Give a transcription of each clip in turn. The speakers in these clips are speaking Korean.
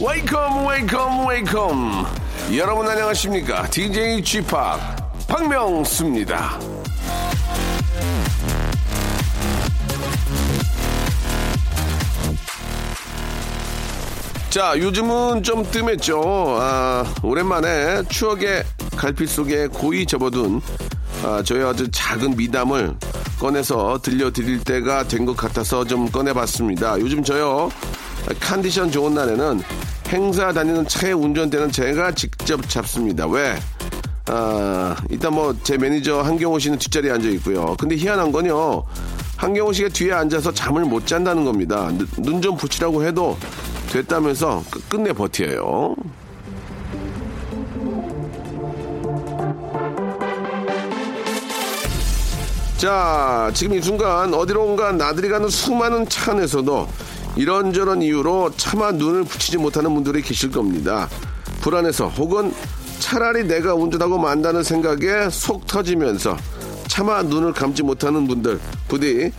Welcome, welcome, welcome. 여러분 안녕하십니까? DJ Chip 박명수입니다. 자, 요즘은 좀 뜸했죠. 아, 오랜만에 추억의 갈필 속에 고이 접어둔 아, 저의 아주 작은 미담을 꺼내서 들려드릴 때가 된 것 같아서 좀 꺼내봤습니다. 요즘 저요, 컨디션 좋은 날에는 행사 다니는 차의 운전대는 제가 직접 잡습니다. 왜? 아, 일단 뭐 제 매니저 한경호 씨는 뒷자리에 앉아 있고요. 근데 희한한 건요. 한경호 씨가 뒤에 앉아서 잠을 못 잔다는 겁니다. 눈 좀 붙이라고 해도 됐다면서 끝- 끝내 버텨요. 자, 지금 이 순간 어디론가 나들이 가는 수많은 차 안에서도 이런저런 이유로 차마 눈을 붙이지 못하는 분들이 계실 겁니다. 불안해서 혹은 차라리 내가 운전하고 만다는 생각에 속 터지면서 차마 눈을 감지 못하는 분들 부디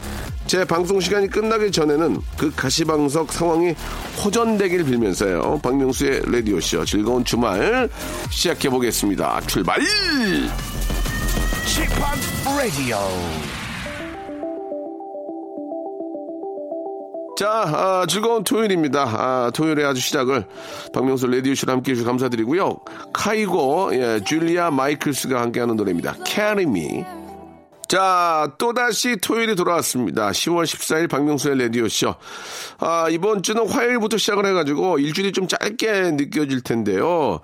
제 방송 시간이 끝나기 전에는 그 가시방석 상황이 호전되길 빌면서요. 박명수의 라디오쇼 즐거운 주말 시작해 보겠습니다. 출발! 지팍 라디오 자, 아, 즐거운 토요일입니다. 아, 토요일에 아주 시작을 박명수 라디오쇼로 함께 해주셔서 감사드리고요. 카이고, 예, 줄리아 마이클스가 함께하는 노래입니다. Me. 자, 또다시 토요일이 돌아왔습니다. 10월 14일 박명수의 라디오쇼. 아, 이번 주는 화요일부터 시작을 해가지고 일주일이 좀 짧게 느껴질 텐데요.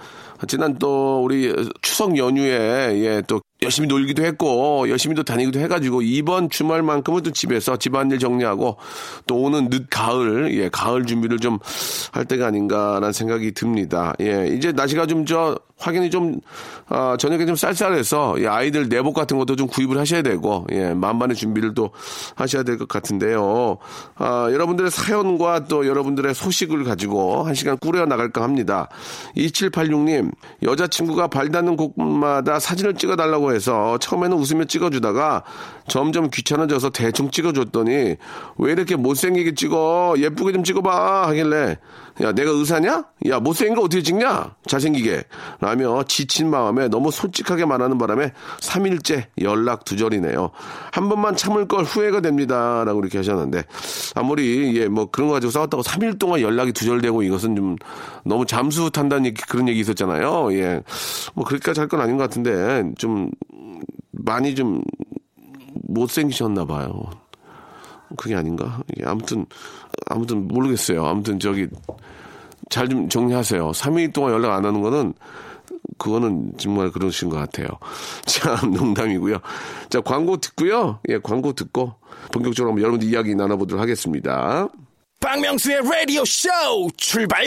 지난 또 우리 추석 연휴에 예, 또 열심히 놀기도 했고 열심히 또 다니기도 해가지고 이번 주말만큼은 또 집에서 집안일 정리하고 또 오는 늦 가을 예 가을 준비를 좀 할 때가 아닌가라는 생각이 듭니다. 예 이제 날씨가 좀 저 확연히 좀 아, 저녁에 좀 쌀쌀해서 예, 아이들 내복 같은 것도 좀 구입을 하셔야 되고 예 만반의 준비를 또 하셔야 될 것 같은데요. 아, 여러분들의 사연과 또 여러분들의 소식을 가지고 한 시간 꾸려 나갈까 합니다. 2786님 여자친구가 발 닿는 곳마다 사진을 찍어달라고 해서 처음에는 웃으며 찍어주다가 점점 귀찮아져서 대충 찍어줬더니 왜 이렇게 못생기게 찍어 예쁘게 좀 찍어봐 하길래 야 내가 의사냐? 야 못생긴 거 어떻게 찍냐? 잘생기게 라며 지친 마음에 너무 솔직하게 말하는 바람에 3일째 연락 두절이네요. 한 번만 참을 걸 후회가 됩니다. 라고 이렇게 하셨는데 아무리 예 뭐 그런 거 가지고 싸웠다고 3일 동안 연락이 두절되고 이것은 좀 너무 잠수 탄다는 얘기 그런 얘기 있었잖아요. 예. 뭐 그렇게까지 할 건 아닌 것 같은데 좀 많이 좀 못생기셨나 봐요. 그게 아닌가? 예, 아무튼 아무튼 모르겠어요. 아무튼 저기 잘 좀 정리하세요. 3일 동안 연락 안 하는 거는 그거는 정말 그러신 것 같아요. 참 농담이고요. 자 광고 듣고요. 예 광고 듣고 본격적으로 한번 여러분들 이야기 나눠보도록 하겠습니다. 박명수의 라디오 쇼 출발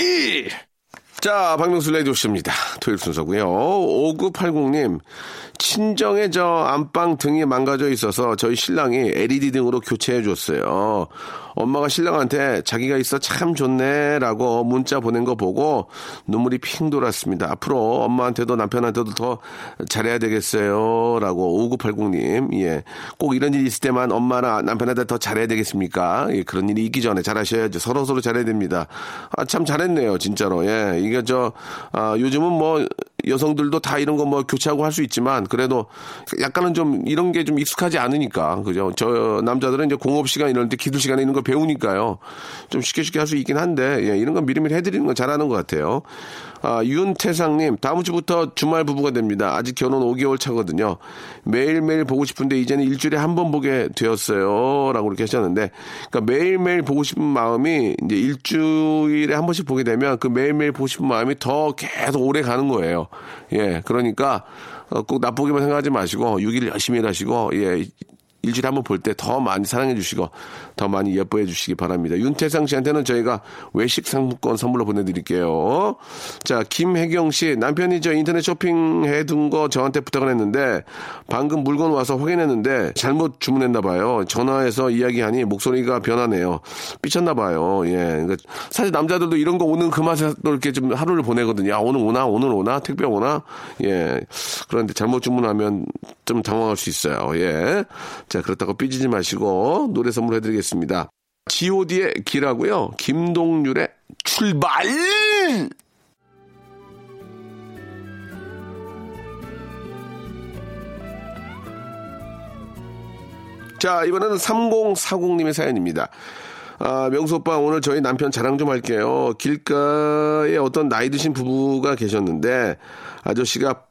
자, 박명수 라디오쇼입니다. 토요일 순서고요 5980님, 친정에 저 안방 등이 망가져 있어서 저희 신랑이 LED 등으로 교체해 줬어요. 엄마가 신랑한테 자기가 있어 참 좋네라고 문자 보낸 거 보고 눈물이 핑 돌았습니다. 앞으로 엄마한테도 남편한테도 더 잘해야 되겠어요.라고 5980님, 예, 꼭 이런 일이 있을 때만 엄마나 남편한테 더 잘해야 되겠습니까? 예, 그런 일이 있기 전에 잘하셔야죠. 서로 서로 잘해야 됩니다. 아, 참 잘했네요, 진짜로. 예, 이게 저 아, 요즘은 뭐 여성들도 다 이런 거 뭐 교체하고 할 수 있지만 그래도 약간은 좀 이런 게 좀 익숙하지 않으니까 그죠? 저 남자들은 이제 공업 시간 이럴 때 기술 시간에 있는 걸 배우니까요. 좀 쉽게 쉽게 할 수 있긴 한데 예, 이런 건 미리미리 해드리는 건 잘하는 것 같아요. 아, 윤태상님 다음 주부터 주말 부부가 됩니다. 아직 결혼 5개월 차거든요. 매일매일 보고 싶은데 이제는 일주일에 한 번 보게 되었어요.라고 이렇게 하셨는데 그러니까 매일매일 보고 싶은 마음이 이제 일주일에 한 번씩 보게 되면 그 매일매일 보고 싶은 마음이 더 계속 오래 가는 거예요. 예, 그러니까 어, 꼭 나쁘게만 생각하지 마시고 6일 열심히 일하시고 예. 일주일에 한번 볼 때 더 많이 사랑해 주시고 더 많이 예뻐해 주시기 바랍니다. 윤태상 씨한테는 저희가 외식 상품권 선물로 보내드릴게요. 자, 김혜경 씨 남편이 저 인터넷 쇼핑해 둔 거 저한테 부탁을 했는데 방금 물건 와서 확인했는데 잘못 주문했나 봐요. 전화해서 이야기하니 목소리가 변하네요. 삐쳤나 봐요. 예. 그러니까 사실 남자들도 이런 거 오는 그 맛에 또 이렇게 좀 하루를 보내거든요. 야, 오늘 오나? 오늘 오나? 택배 오나? 예. 그런데 잘못 주문하면 좀 당황할 수 있어요. 예. 자, 그렇다고 삐지지 마시고 노래 선물해 드리겠습니다. god의 기라고요. 김동률의 출발! 자, 이번에는 3040님의 사연입니다. 아, 명수 오빠 오늘 저희 남편 자랑 좀 할게요. 길가에 어떤 나이 드신 부부가 계셨는데 아저씨가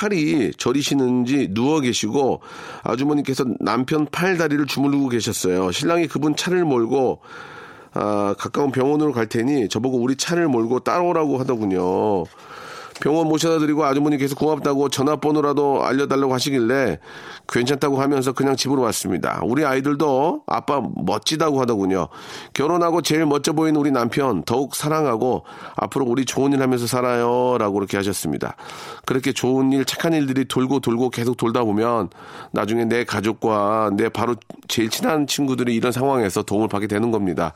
팔이 저리시는지 누워 계시고 아주머니께서 남편 팔 다리를 주무르고 계셨어요. 신랑이 그분 차를 몰고 아, 가까운 병원으로 갈 테니 저보고 우리 차를 몰고 따라오라고 하더군요. 병원 모셔다 드리고 아주머니께서 고맙다고 전화번호라도 알려달라고 하시길래 괜찮다고 하면서 그냥 집으로 왔습니다. 우리 아이들도 아빠 멋지다고 하더군요. 결혼하고 제일 멋져 보이는 우리 남편 더욱 사랑하고 앞으로 우리 좋은 일 하면서 살아요. 라고 그렇게 하셨습니다. 그렇게 좋은 일, 착한 일들이 돌고 돌고 계속 돌다 보면 나중에 내 가족과 내 바로 제일 친한 친구들이 이런 상황에서 도움을 받게 되는 겁니다.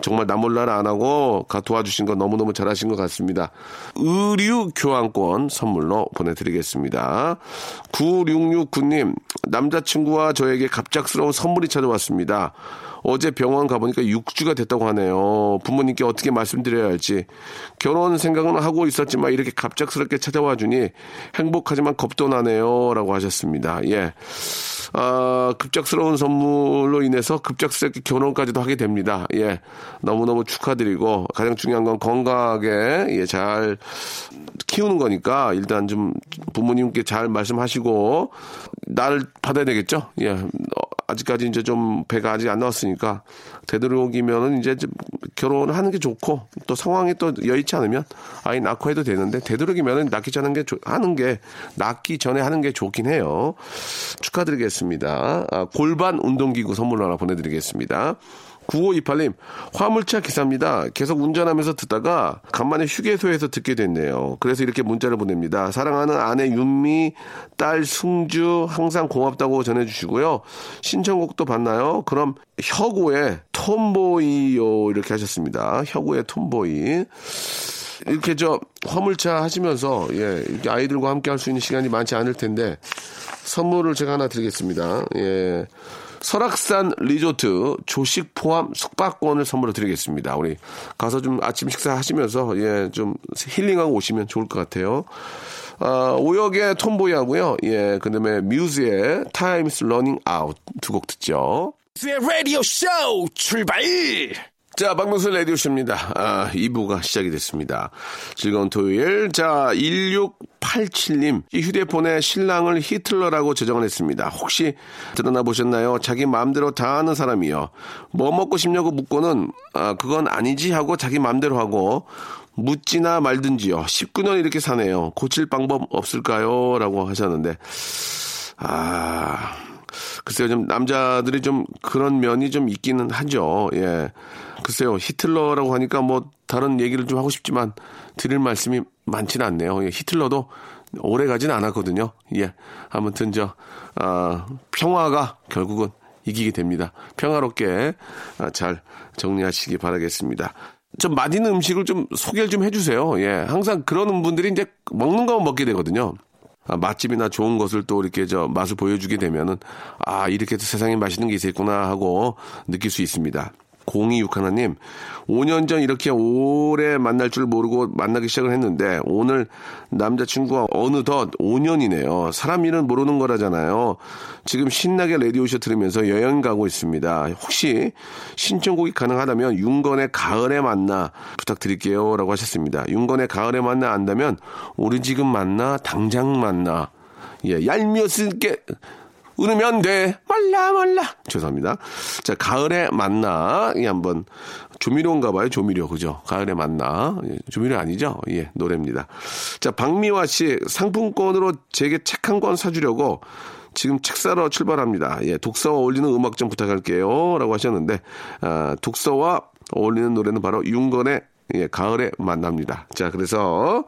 정말 나 몰라라 안 하고 도와주신 거 너무너무 잘하신 것 같습니다. 의류 교환권 선물로 보내드리겠습니다. 9669님, 남자친구와 저에게 갑작스러운 선물이 찾아왔습니다. 어제 병원 가보니까 6주가 됐다고 하네요. 부모님께 어떻게 말씀드려야 할지. 결혼 생각은 하고 있었지만 이렇게 갑작스럽게 찾아와 주니 행복하지만 겁도 나네요. 라고 하셨습니다. 예. 아, 급작스러운 선물로 인해서 급작스럽게 결혼까지도 하게 됩니다. 예. 너무너무 축하드리고 가장 중요한 건 건강하게 예, 잘 키우는 거니까 일단 좀 부모님께 잘 말씀하시고 나를 받아야 되겠죠? 예. 어, 아직까지 이제 좀 배가 아직 안 나왔으니까 되도록이면은 이제 좀 결혼하는 게 좋고 또 상황이 또 여의치 않으면 아이 낳고 해도 되는데 되도록이면은 낳기 전에 게 하는 게 낳기 전에 하는 게 좋긴 해요. 축하드리겠습니다. 아, 골반 운동기구 선물로 하나 보내드리겠습니다. 9528님, 화물차 기사입니다. 계속 운전하면서 듣다가 간만에 휴게소에서 듣게 됐네요. 그래서 이렇게 문자를 보냅니다. 사랑하는 아내 윤미, 딸 승주, 항상 고맙다고 전해주시고요. 신청곡도 봤나요? 그럼 혁오의 톰보이요. 이렇게 하셨습니다. 혁오의 톰보이. 이렇게 저 화물차 하시면서 예, 이렇게 아이들과 함께 할 수 있는 시간이 많지 않을 텐데 선물을 제가 하나 드리겠습니다. 예. 설악산 리조트 조식 포함 숙박권을 선물로 드리겠습니다. 우리 가서 좀 아침 식사 하시면서 예, 좀 힐링하고 오시면 좋을 것 같아요. 아, 오역의 톰보이 하고요. 예, 그 다음에 뮤즈의 Time's Running Out 두곡 듣죠. 라디오 쇼 출발! 자, 박명수 라디오쇼입니다. 아, 2부가 시작이 됐습니다. 즐거운 토요일. 자, 1687님. 이 휴대폰에 신랑을 히틀러라고 저장을 했습니다. 혹시 드러나 보셨나요? 자기 마음대로 다 하는 사람이요. 뭐 먹고 싶냐고 묻고는, 아, 그건 아니지 하고 자기 마음대로 하고, 묻지나 말든지요. 19년 이렇게 사네요. 고칠 방법 없을까요? 라고 하셨는데, 아, 글쎄요, 좀 남자들이 좀 그런 면이 좀 있기는 하죠. 예. 글쎄요, 히틀러라고 하니까 뭐 다른 얘기를 좀 하고 싶지만 드릴 말씀이 많지는 않네요. 예, 히틀러도 오래 가진 않았거든요. 예. 아무튼 저, 아, 평화가 결국은 이기게 됩니다. 평화롭게 아, 잘 정리하시기 바라겠습니다. 좀 맛있는 음식을 좀 소개를 좀 해주세요. 예. 항상 그러는 분들이 이제 먹는 거만 먹게 되거든요. 아, 맛집이나 좋은 것을 또 이렇게 저 맛을 보여주게 되면은 아 이렇게 세상에 맛있는 게 있었구나 하고 느낄 수 있습니다. 0261 하나님, 5년 전 이렇게 오래 만날 줄 모르고 만나기 시작을 했는데, 오늘 남자친구와 어느덧 5년이네요. 사람 일은 모르는 거라잖아요. 지금 신나게 라디오쇼 들으면서 여행 가고 있습니다. 혹시 신청곡이 가능하다면 윤건의 가을에 만나 부탁드릴게요. 라고 하셨습니다. 윤건의 가을에 만나 안다면, 우리 지금 만나, 당장 만나. 예, 얄미웠을 게. 으르면 돼. 몰라, 몰라. 죄송합니다. 자, 가을에 만나. 이 한번 조미료인가 봐요. 조미료. 그죠? 가을에 만나. 예, 조미료 아니죠? 예, 노래입니다. 자, 박미화 씨 상품권으로 제게 책 한 권 사주려고 지금 책 사러 출발합니다. 예, 독서와 어울리는 음악 좀 부탁할게요. 라고 하셨는데, 아, 독서와 어울리는 노래는 바로 윤건의 예, 가을에 만나입니다. 자, 그래서,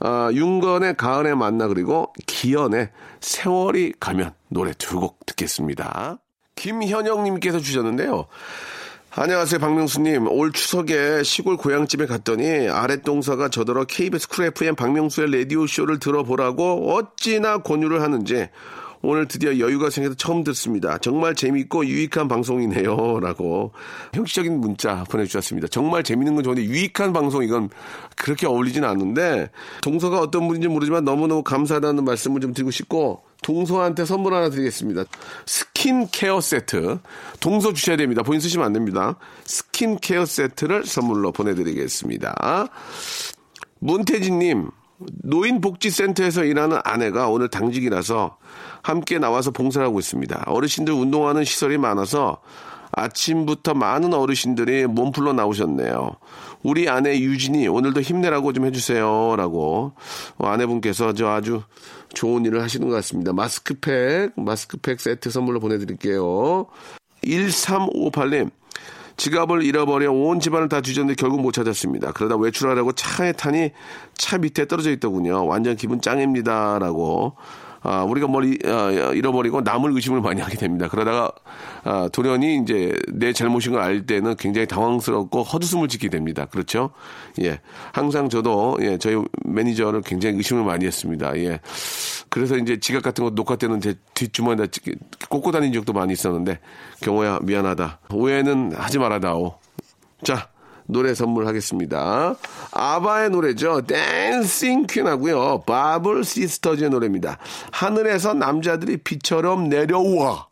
아, 윤건의 가을에 만나 그리고 기현의 세월이 가면 노래 두 곡 듣겠습니다. 김현영님께서 주셨는데요. 안녕하세요, 박명수님. 올 추석에 시골 고향집에 갔더니 아랫동서가 저더러 KBS 쿨 FM 박명수의 라디오쇼를 들어보라고 어찌나 권유를 하는지 오늘 드디어 여유가 생겨서 처음 듣습니다. 정말 재밌고 유익한 방송이네요. 라고 형식적인 문자 보내주셨습니다. 정말 재밌는 건 좋은데 유익한 방송 이건 그렇게 어울리진 않는데 동서가 어떤 분인지 모르지만 너무너무 감사하다는 말씀을 좀 드리고 싶고 동서한테 선물 하나 드리겠습니다. 스킨케어 세트. 동서 주셔야 됩니다. 본인 쓰시면 안 됩니다. 스킨케어 세트를 선물로 보내드리겠습니다. 문태진님, 노인복지센터에서 일하는 아내가 오늘 당직이라서 함께 나와서 봉사를 하고 있습니다. 어르신들 운동하는 시설이 많아서 아침부터 많은 어르신들이 몸풀러 나오셨네요. 우리 아내 유진이 오늘도 힘내라고 좀 해주세요. 라고 아내분께서 저 아주 좋은 일을 하시는 것 같습니다. 마스크팩, 마스크팩 세트 선물로 보내드릴게요. 1358님, 지갑을 잃어버려 온 집안을 다 뒤졌는데 결국 못 찾았습니다. 그러다 외출하려고 차에 타니 차 밑에 떨어져 있더군요. 완전 기분 짱입니다. 라고 아, 우리가 뭘 어, 잃어버리고 남을 의심을 많이 하게 됩니다. 그러다가 아, 돌연히 이제 내 잘못인 걸 알 때는 굉장히 당황스럽고 헛웃음을 짓게 됩니다. 그렇죠? 예. 항상 저도 예, 저희 매니저를 굉장히 의심을 많이 했습니다. 예. 그래서 이제 지갑 같은 거 녹화 때는 제 뒷주머니에 꽂고 다닌 적도 많이 있었는데 경호야 미안하다. 오해는 하지 말아다오. 자, 노래 선물하겠습니다. 아바의 노래죠. Dancing Queen하고요. 버블 시스터즈의 노래입니다. 하늘에서 남자들이 비처럼 내려와.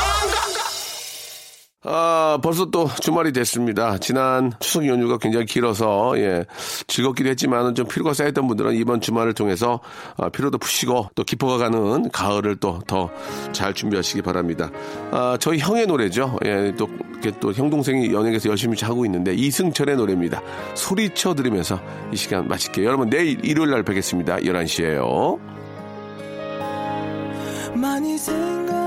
아, 벌써 또 주말이 됐습니다. 지난 추석 연휴가 굉장히 길어서, 예, 즐겁기도 했지만은 좀 피로가 쌓였던 분들은 이번 주말을 통해서 아, 피로도 푸시고 또 깊어가는 가을을 또 더 잘 준비하시기 바랍니다. 아, 저희 형의 노래죠. 예, 또, 이렇게 또 형동생이 연예계에서 열심히 하고 있는데 이승철의 노래입니다. 소리쳐 들으면서 이 시간 마칠게요. 여러분 내일 일요일 날 뵙겠습니다. 11시에요. 많이 생각